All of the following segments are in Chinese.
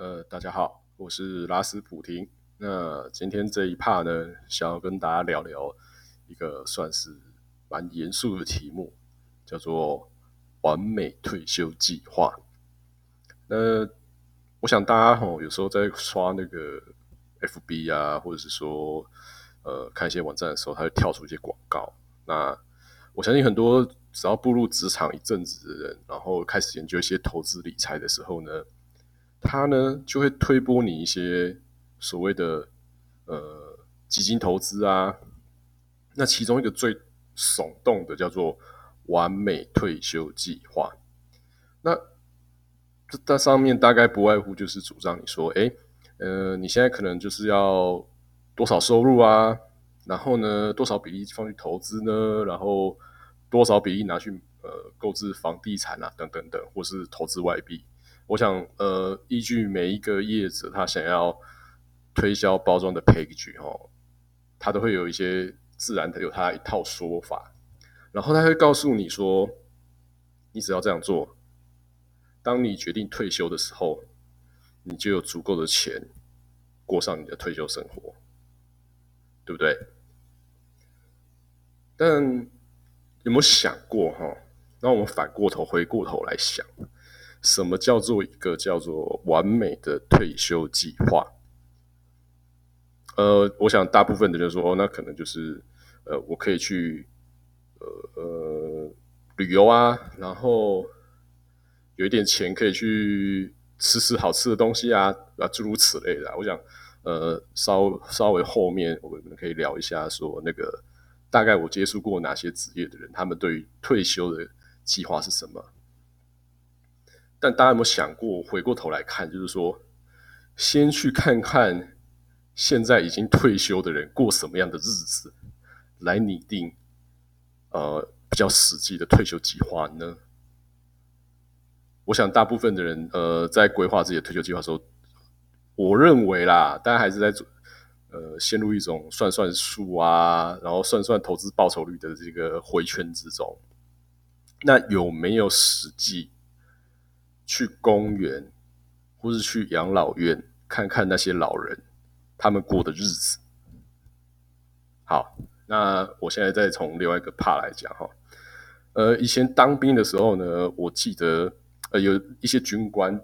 呃，大家好，我是拉斯普廷。那今天这一 part 呢，想要跟大家聊聊一个算是蛮严肃的题目，叫做完美退休计划。那我想大家吼，有时候在刷那个 FB 啊，或者是说呃看一些网站的时候，它会跳出一些广告。那我相信很多只要步入职场一阵子的人，然后开始研究一些投资理财的时候呢。他呢就会推波你一些所谓的呃基金投资啊，那其中一个最耸动的叫做完美退休计划。那这它上面大概不外乎就是主张你说，哎，呃，你现在可能就是要多少收入啊，然后呢多少比例放去投资呢，然后多少比例拿去呃购置房地产啊等等等，或是投资外币。我想，呃，依据每一个业者他想要推销包装的 package 哦，他都会有一些自然的有他一套说法，然后他会告诉你说，你只要这样做，当你决定退休的时候，你就有足够的钱过上你的退休生活，对不对？但有没有想过哈？那我们反过头回过头来想。什么叫做一个叫做完美的退休计划？呃，我想大部分的人说，哦，那可能就是呃，我可以去呃呃旅游啊，然后有一点钱可以去吃吃好吃的东西啊，啊，诸如此类的。我想，呃，稍稍微后面我们可以聊一下，说那个大概我接触过哪些职业的人，他们对于退休的计划是什么？但大家有没有想过，回过头来看，就是说，先去看看现在已经退休的人过什么样的日子，来拟定呃比较实际的退休计划呢？我想，大部分的人呃在规划自己的退休计划的时候，我认为啦，大家还是在呃陷入一种算算数啊，然后算算投资报酬率的这个回圈之中。那有没有实际？去公园，或是去养老院看看那些老人，他们过的日子。好，那我现在再从另外一个怕来讲哈。呃，以前当兵的时候呢，我记得呃有一些军官，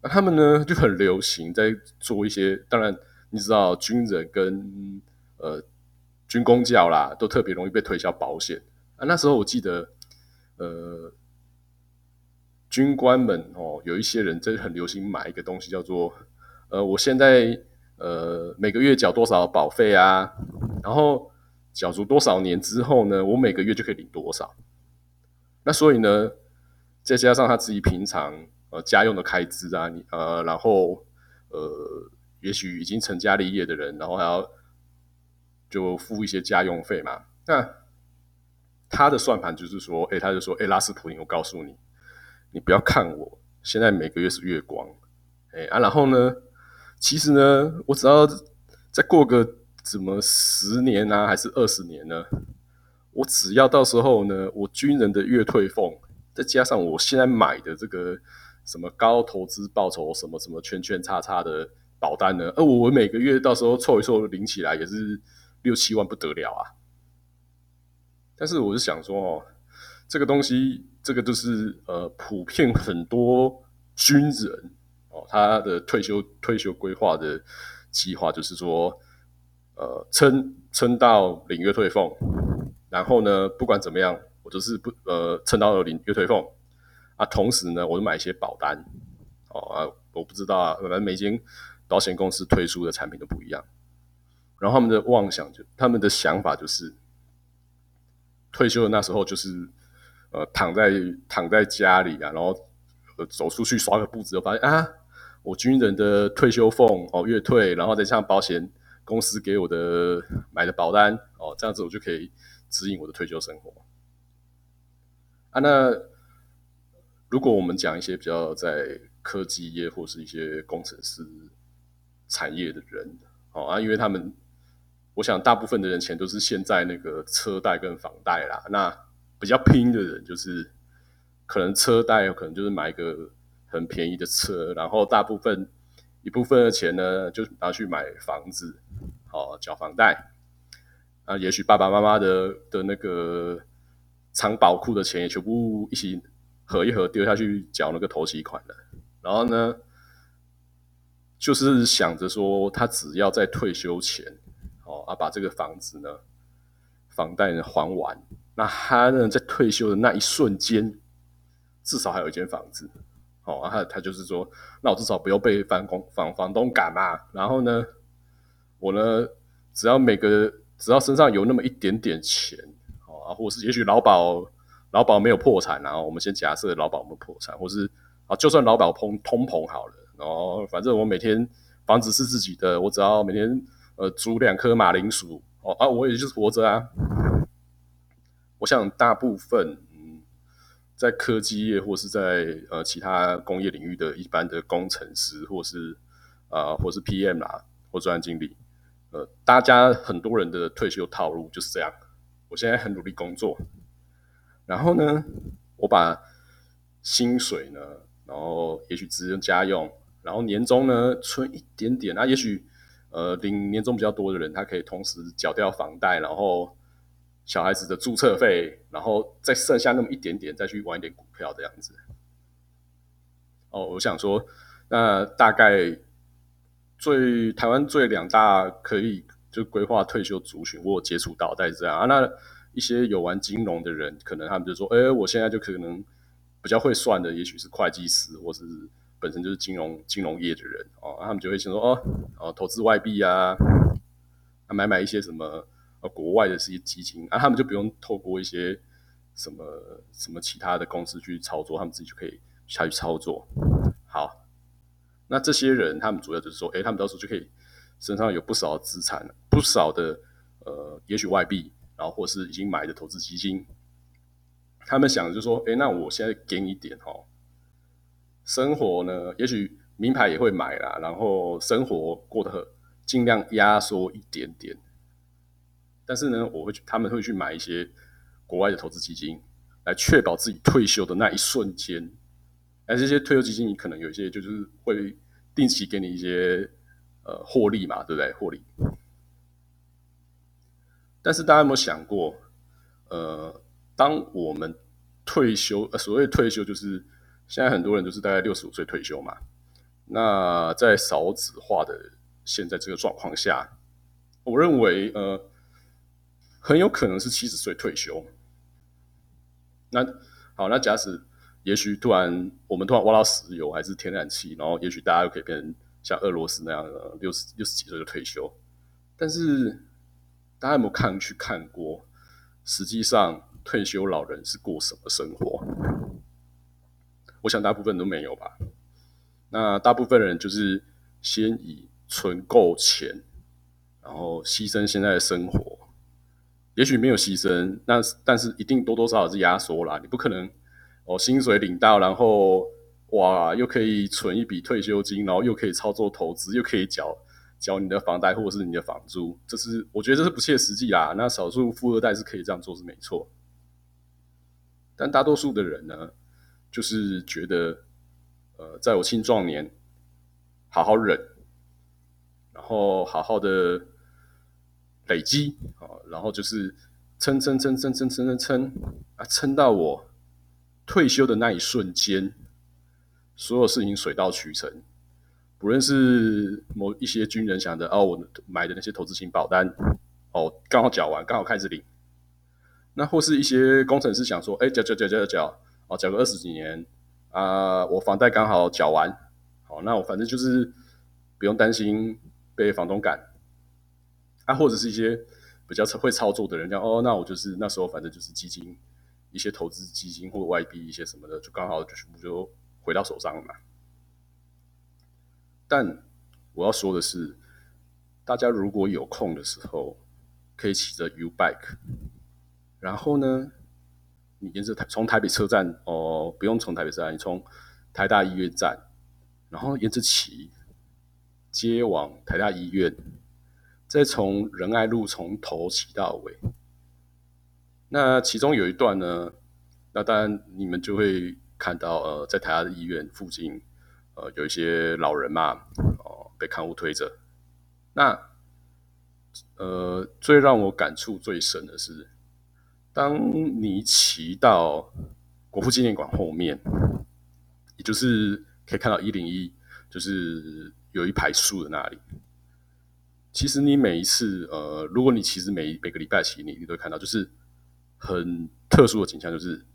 那他们呢就很流行在做一些，当然你知道军人跟呃军工教啦，都特别容易被推销保险啊。那时候我记得呃。军官们哦，有一些人真的很流行买一个东西，叫做呃，我现在呃每个月缴多少保费啊？然后缴足多少年之后呢，我每个月就可以领多少。那所以呢，再加上他自己平常呃家用的开支啊，你呃，然后呃，也许已经成家立业的人，然后还要就付一些家用费嘛。那他的算盘就是说，哎，他就说，哎，拉斯普林，我告诉你。你不要看我，现在每个月是月光，哎啊，然后呢，其实呢，我只要再过个怎么十年啊，还是二十年呢？我只要到时候呢，我军人的月退俸，再加上我现在买的这个什么高投资报酬什么什么圈圈叉叉的保单呢，而我每个月到时候凑一凑领起来也是六七万不得了啊！但是我是想说哦，这个东西。这个就是呃，普遍很多军人哦，他的退休退休规划的计划就是说，呃，撑撑到领月退俸，然后呢，不管怎么样，我就是不呃撑到领月退俸啊，同时呢，我就买一些保单哦啊，我不知道啊，可能每间保险公司推出的产品都不一样，然后他们的妄想就他们的想法就是退休的那时候就是。呃，躺在躺在家里啊，然后呃走出去刷个步子，就发现啊，我军人的退休俸哦，月退，然后再像保险公司给我的买的保单哦，这样子我就可以指引我的退休生活。啊，那如果我们讲一些比较在科技业或是一些工程师产业的人哦啊，因为他们，我想大部分的人钱都是现在那个车贷跟房贷啦，那。比较拼的人，就是可能车贷，有可能就是买一个很便宜的车，然后大部分一部分的钱呢，就拿去买房子，哦，缴房贷。啊，也许爸爸妈妈的的那个藏宝库的钱也全部一起合一合丢下去缴那个头期款了。然后呢，就是想着说，他只要在退休前，哦，啊，把这个房子呢，房贷呢还完，那他呢在退休的那一瞬间，至少还有一间房子。哦，他他就是说，那我至少不要被房公房房东赶嘛。然后呢，我呢，只要每个只要身上有那么一点点钱，哦啊，或是也许劳保劳保没有破产啊，我们先假设劳保没破产，或是啊，就算劳保通通膨好了，然后反正我每天房子是自己的，我只要每天呃煮两颗马铃薯，哦啊，我也就是活着啊。我想大部分嗯。在科技业或是在呃其他工业领域的一般的工程师，或是啊或是 PM 啦或专案经理，呃，大家很多人的退休套路就是这样。我现在很努力工作，然后呢，我把薪水呢，然后也许只用家用，然后年终呢存一点点啊，也许呃领年终比较多的人，他可以同时缴掉房贷，然后。小孩子的注册费，然后再剩下那么一点点，再去玩一点股票这样子。哦，我想说，那大概最台湾最两大可以就规划退休族群，我接触到大概这样啊。那一些有玩金融的人，可能他们就说，哎，我现在就可能比较会算的，也许是会计师，或是本身就是金融金融业的人哦，他们就会想说，哦，哦，投资外币，啊，买买一些什么。国外的这些基金啊，他们就不用透过一些什么什么其他的公司去操作，他们自己就可以下去操作。好，那这些人他们主要就是说，哎，他们到时候就可以身上有不少资产，不少的呃，也许外币，然后或是已经买的投资基金。他们想的就说，哎，那我现在给你一点哈，生活呢，也许名牌也会买啦，然后生活过得很尽量压缩一点点。但是呢，我会去，他们会去买一些国外的投资基金，来确保自己退休的那一瞬间。而这些退休基金，你可能有一些就是会定期给你一些呃获利嘛，对不对？获利。但是大家有没有想过，呃，当我们退休，呃，所谓退休就是现在很多人都是大概六十五岁退休嘛。那在少子化的现在这个状况下，我认为呃。很有可能是七十岁退休。那好，那假使也许突然我们突然挖到石油还是天然气，然后也许大家又可以变成像俄罗斯那样的六十六十几岁就退休。但是大家有没有看去看过？实际上退休老人是过什么生活？我想大部分都没有吧。那大部分人就是先以存够钱，然后牺牲现在的生活。也许没有牺牲，那但是一定多多少少是压缩啦。你不可能哦，薪水领到，然后哇，又可以存一笔退休金，然后又可以操作投资，又可以缴缴你的房贷或者是你的房租，这是我觉得这是不切实际啦。那少数富二代是可以这样做是没错，但大多数的人呢，就是觉得呃，在我青壮年好好忍，然后好好的。累积啊，然后就是撑撑撑撑撑撑撑撑啊，撑到我退休的那一瞬间，所有事情水到渠成。不论是某一些军人想的哦，我买的那些投资型保单哦，刚好缴完，刚好开始领。那或是一些工程师想说，哎，缴缴缴缴缴哦，缴个二十几年啊，我房贷刚好缴完，好，那我反正就是不用担心被房东赶。啊，或者是一些比较会操作的人，讲哦，那我就是那时候反正就是基金，一些投资基金或者外币一些什么的，就刚好就全部就回到手上了嘛。但我要说的是，大家如果有空的时候，可以骑着 U bike，然后呢，你沿着台从台北车站哦，不用从台北车站，你从台大医院站，然后沿着骑，接往台大医院。再从仁爱路从头骑到尾，那其中有一段呢，那当然你们就会看到，呃，在台大的医院附近，呃，有一些老人嘛，哦，被看护推着。那呃，最让我感触最深的是，当你骑到国父纪念馆后面，也就是可以看到一零一，就是有一排树的那里。其实你每一次，呃，如果你其实每每个礼拜骑，你你都会看到，就是很特殊的景象，就是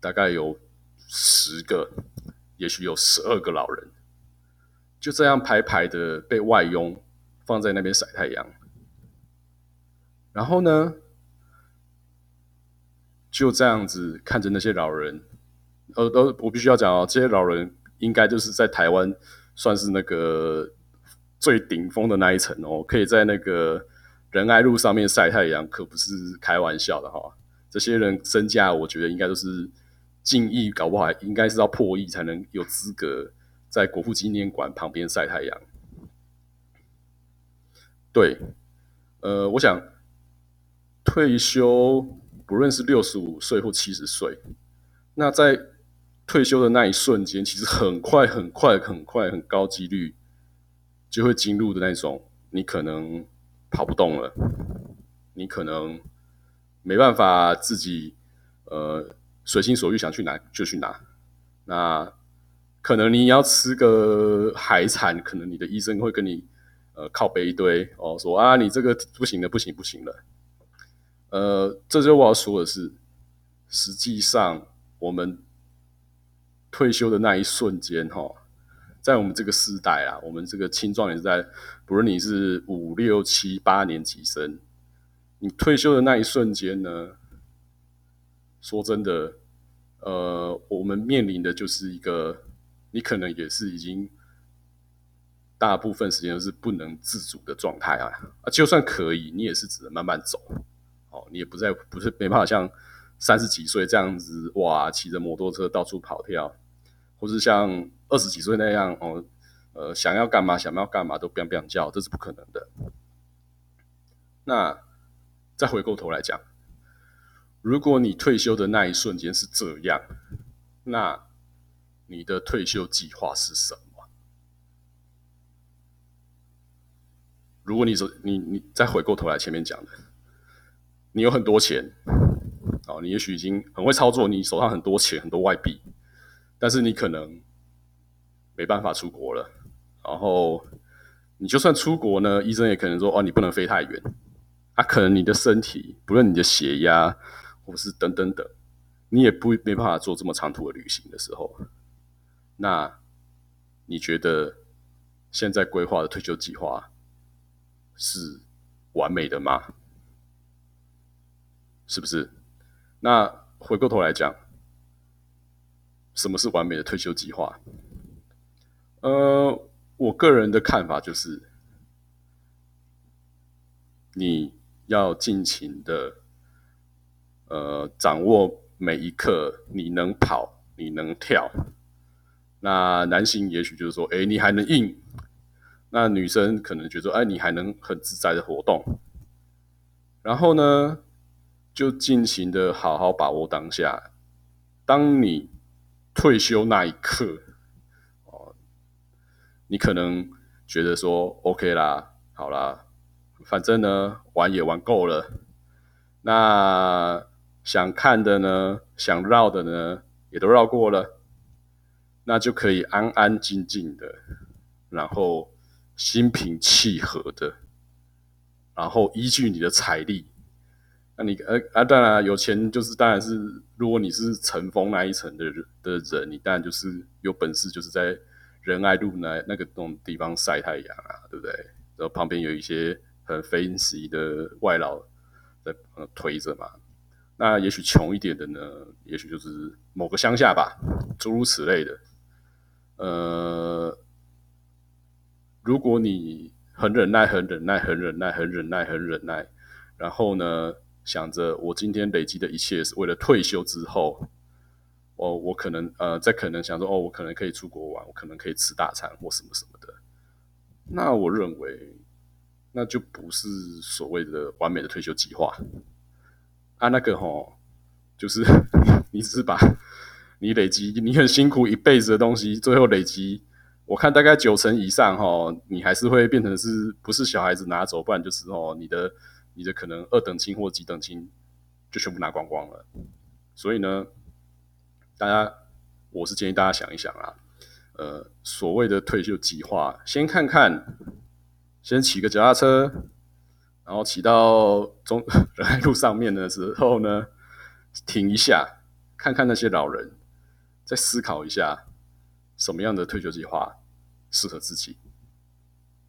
大概有十个，也许有十二个老人，就这样排排的被外佣放在那边晒太阳。然后呢，就这样子看着那些老人，呃，都我必须要讲哦，这些老人应该就是在台湾算是那个最顶峰的那一层哦，可以在那个仁爱路上面晒太阳，可不是开玩笑的哈。这些人身价，我觉得应该都是近亿，搞不好应该是要破亿才能有资格在国父纪念馆旁边晒太阳。对，呃，我想。退休，不论是六十五岁或七十岁，那在退休的那一瞬间，其实很快、很快、很快、很高几率就会进入的那种，你可能跑不动了，你可能没办法自己呃随心所欲想去哪就去哪，那可能你要吃个海产，可能你的医生会跟你呃靠背一堆哦，说啊你这个不行了，不行不行了。呃，这就我要说的是，实际上我们退休的那一瞬间，哈，在我们这个时代啊，我们这个青壮年时代，不论你是五六七八年级生，你退休的那一瞬间呢，说真的，呃，我们面临的就是一个，你可能也是已经大部分时间都是不能自主的状态啊，啊，就算可以，你也是只能慢慢走。哦，你也不再不是没办法像三十几岁这样子哇，骑着摩托车到处跑跳，或是像二十几岁那样哦，呃，想要干嘛想要干嘛都不要不要叫，这是不可能的。那再回过头来讲，如果你退休的那一瞬间是这样，那你的退休计划是什么？如果你说你你再回过头来前面讲的。你有很多钱，哦，你也许已经很会操作，你手上很多钱，很多外币，但是你可能没办法出国了。然后你就算出国呢，医生也可能说，哦，你不能飞太远。啊，可能你的身体，不论你的血压或是等等等，你也不没办法做这么长途的旅行的时候，那你觉得现在规划的退休计划是完美的吗？是不是？那回过头来讲，什么是完美的退休计划？呃，我个人的看法就是，你要尽情的，呃，掌握每一刻，你能跑，你能跳。那男性也许就是说，哎，你还能硬；那女生可能觉得，哎，你还能很自在的活动。然后呢？就尽情的好好把握当下。当你退休那一刻，哦，你可能觉得说 OK 啦，好啦，反正呢玩也玩够了，那想看的呢，想绕的呢，也都绕过了，那就可以安安静静的，然后心平气和的，然后依据你的财力。那你呃啊，当然有钱就是当然是，如果你是乘风那一层的的人，你当然就是有本事，就是在仁爱路那那个那种地方晒太阳啊，对不对？然后旁边有一些很肥西的外劳在呃推着嘛。那也许穷一点的呢，也许就是某个乡下吧，诸如此类的。呃，如果你很忍耐，很忍耐，很忍耐，很忍耐，很忍耐，然后呢？想着我今天累积的一切是为了退休之后，哦，我可能呃，在可能想说，哦，我可能可以出国玩，我可能可以吃大餐或什么什么的。那我认为，那就不是所谓的完美的退休计划。啊，那个吼，就是 你只是把你累积你很辛苦一辈子的东西，最后累积我看大概九成以上哈，你还是会变成是不是小孩子拿走，不然就是哦，你的你的可能二等亲或几等亲就全部拿光光了。所以呢，大家我是建议大家想一想啊，呃，所谓的退休计划，先看看，先骑个脚踏车，然后骑到中 仁爱路上面的时候呢，停一下，看看那些老人，再思考一下什么样的退休计划。适合自己，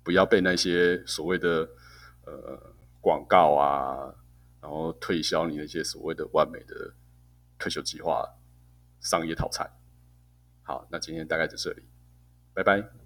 不要被那些所谓的呃广告啊，然后推销你那些所谓的完美的退休计划、商业套餐。好，那今天大概在这里，拜拜。